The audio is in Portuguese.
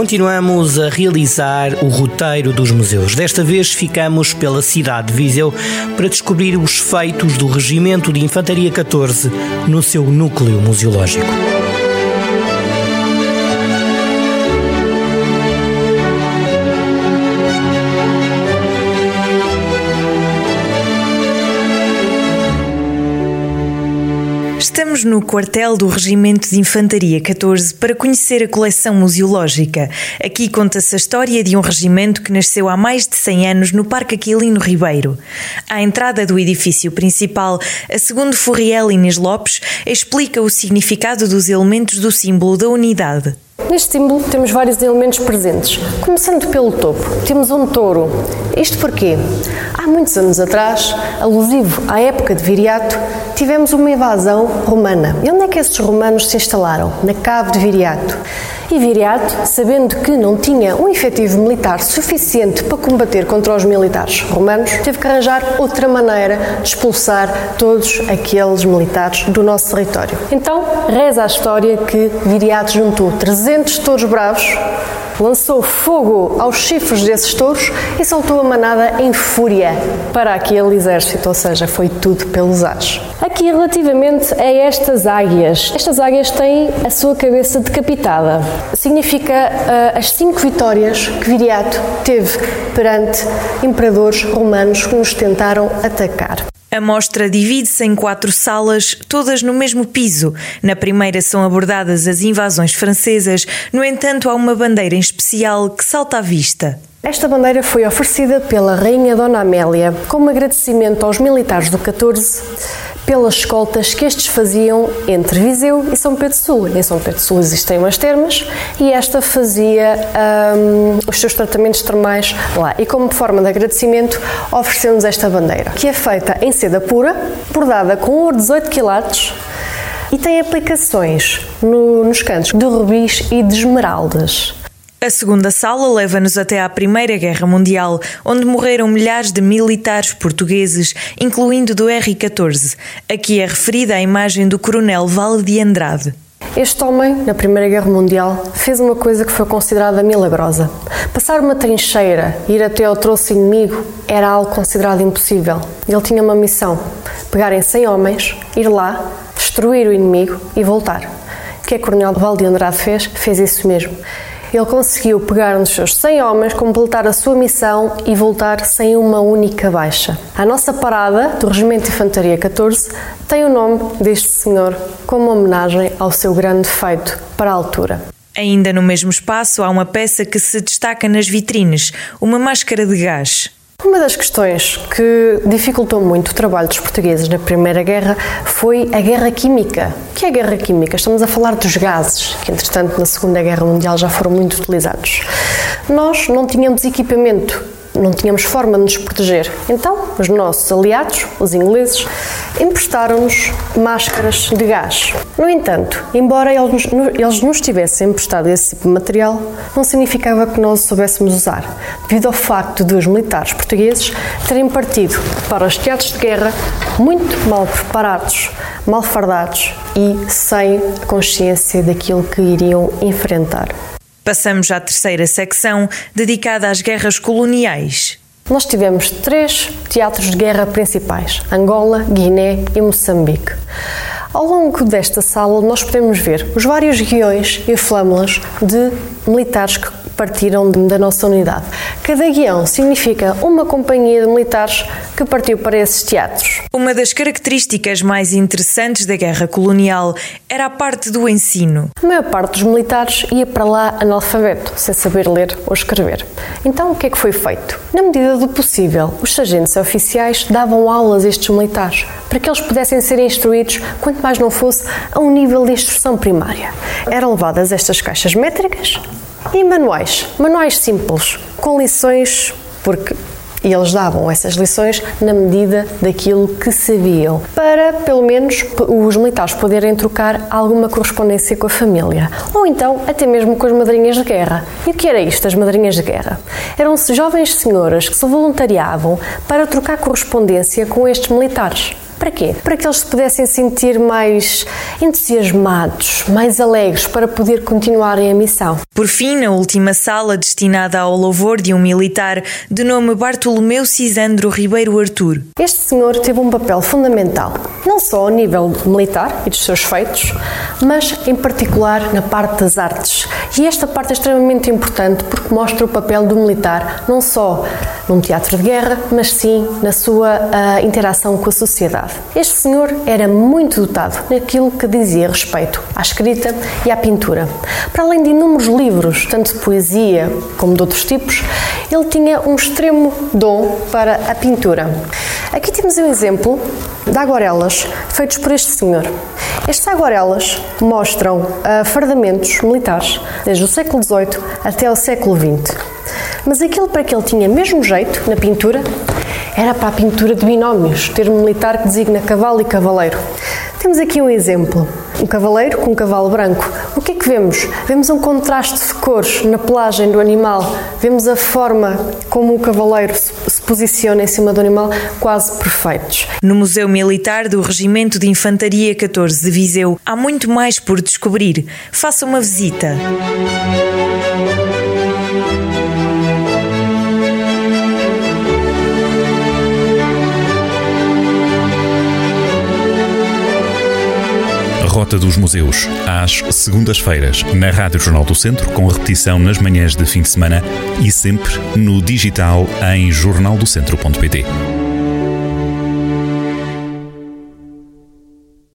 Continuamos a realizar o roteiro dos museus. Desta vez ficamos pela cidade de Viseu para descobrir os feitos do Regimento de Infantaria 14 no seu núcleo museológico. Estamos no quartel do Regimento de Infantaria 14 para conhecer a coleção museológica. Aqui conta-se a história de um regimento que nasceu há mais de 100 anos no Parque Aquilino Ribeiro. À entrada do edifício principal, a segundo Furriel Inês Lopes explica o significado dos elementos do símbolo da unidade. Neste símbolo temos vários elementos presentes. Começando pelo topo, temos um touro. Isto porquê? Muitos anos atrás, alusivo à época de Viriato, tivemos uma invasão romana. E onde é que esses romanos se instalaram? Na cave de Viriato. E Viriato, sabendo que não tinha um efetivo militar suficiente para combater contra os militares romanos, teve que arranjar outra maneira de expulsar todos aqueles militares do nosso território. Então, reza a história que Viriato juntou 300 touros bravos lançou fogo aos chifres desses touros e soltou a manada em fúria para aquele exército, ou seja, foi tudo pelos ares. Aqui, relativamente a estas águias, estas águias têm a sua cabeça decapitada. Significa uh, as cinco vitórias que Viriato teve perante imperadores romanos que nos tentaram atacar. A mostra divide-se em quatro salas, todas no mesmo piso. Na primeira são abordadas as invasões francesas, no entanto, há uma bandeira em especial que salta à vista. Esta bandeira foi oferecida pela Rainha Dona Amélia como agradecimento aos militares do 14 pelas escoltas que estes faziam entre Viseu e São Pedro Sul. Em São Pedro Sul existem umas termas e esta fazia um, os seus tratamentos termais lá. E como forma de agradecimento, oferecemos esta bandeira, que é feita em seda pura, bordada com ouro 18 quilates e tem aplicações no, nos cantos de rubis e de esmeraldas. A segunda sala leva-nos até à Primeira Guerra Mundial, onde morreram milhares de militares portugueses, incluindo do R-14. Aqui é referida a imagem do Coronel Vale de Andrade. Este homem, na Primeira Guerra Mundial, fez uma coisa que foi considerada milagrosa. Passar uma trincheira, ir até ao troço inimigo, era algo considerado impossível. Ele tinha uma missão: pegar em 100 homens, ir lá, destruir o inimigo e voltar. O que é que o Coronel Vale de Andrade fez? Fez isso mesmo ele conseguiu pegar dos seus 100 homens, completar a sua missão e voltar sem uma única baixa. A nossa parada do Regimento de Infantaria 14 tem o nome deste senhor como homenagem ao seu grande feito para a altura. Ainda no mesmo espaço há uma peça que se destaca nas vitrines, uma máscara de gás. Uma das questões que dificultou muito o trabalho dos portugueses na Primeira Guerra foi a guerra química. O que é a guerra química? Estamos a falar dos gases, que entretanto na Segunda Guerra Mundial já foram muito utilizados. Nós não tínhamos equipamento não tínhamos forma de nos proteger. Então, os nossos aliados, os ingleses, emprestaram-nos máscaras de gás. No entanto, embora eles nos, tivessem emprestado esse tipo de material, não significava que nós o soubéssemos usar, devido ao facto de os militares portugueses terem partido para os teatros de guerra muito mal preparados, mal fardados e sem consciência daquilo que iriam enfrentar. Passamos à terceira secção, dedicada às guerras coloniais. Nós tivemos três teatros de guerra principais: Angola, Guiné e Moçambique. Ao longo desta sala, nós podemos ver os vários guiões e flâmulas de militares que partiram da nossa unidade. Cada guião significa uma companhia de militares que partiu para esses teatros. Uma das características mais interessantes da guerra colonial era a parte do ensino. A maior parte dos militares ia para lá analfabeto, sem saber ler ou escrever. Então, o que é que foi feito? Na medida do possível, os sargentos oficiais davam aulas a estes militares para que eles pudessem ser instruídos, quanto mais não fosse, a um nível de instrução primária. Eram levadas estas caixas métricas e manuais, manuais simples, com lições, porque e eles davam essas lições na medida daquilo que sabiam, para pelo menos os militares poderem trocar alguma correspondência com a família, ou então até mesmo com as madrinhas de guerra. E o que era isto, as madrinhas de guerra? Eram-se jovens senhoras que se voluntariavam para trocar correspondência com estes militares. Para quê? Para que eles se pudessem sentir mais entusiasmados, mais alegres para poder continuarem a missão. Por fim, na última sala destinada ao louvor de um militar de nome Bartolomeu Cisandro Ribeiro Artur. Este senhor teve um papel fundamental, não só ao nível militar e dos seus feitos, mas em particular na parte das artes. E esta parte é extremamente importante porque mostra o papel do militar, não só num teatro de guerra, mas sim na sua uh, interação com a sociedade. Este senhor era muito dotado naquilo que dizia respeito à escrita e à pintura. Para além de inúmeros livros, tanto de poesia como de outros tipos, ele tinha um extremo dom para a pintura. Aqui temos um exemplo de aguarelas feitos por este senhor. Estas aguarelas mostram uh, fardamentos militares desde o século XVIII até o século XX. Mas aquilo para que ele tinha mesmo jeito na pintura era para a pintura de binómios, termo militar que designa cavalo e cavaleiro. Temos aqui um exemplo. Um cavaleiro com um cavalo branco. O que é que vemos? Vemos um contraste de cores na pelagem do animal. Vemos a forma como o cavaleiro se posiciona em cima do animal, quase perfeitos. No Museu Militar do Regimento de Infantaria 14 de Viseu há muito mais por descobrir. Faça uma visita. Rota dos Museus, às segundas-feiras, na Rádio Jornal do Centro, com repetição nas manhãs de fim de semana e sempre no digital em jornaldocentro.pt.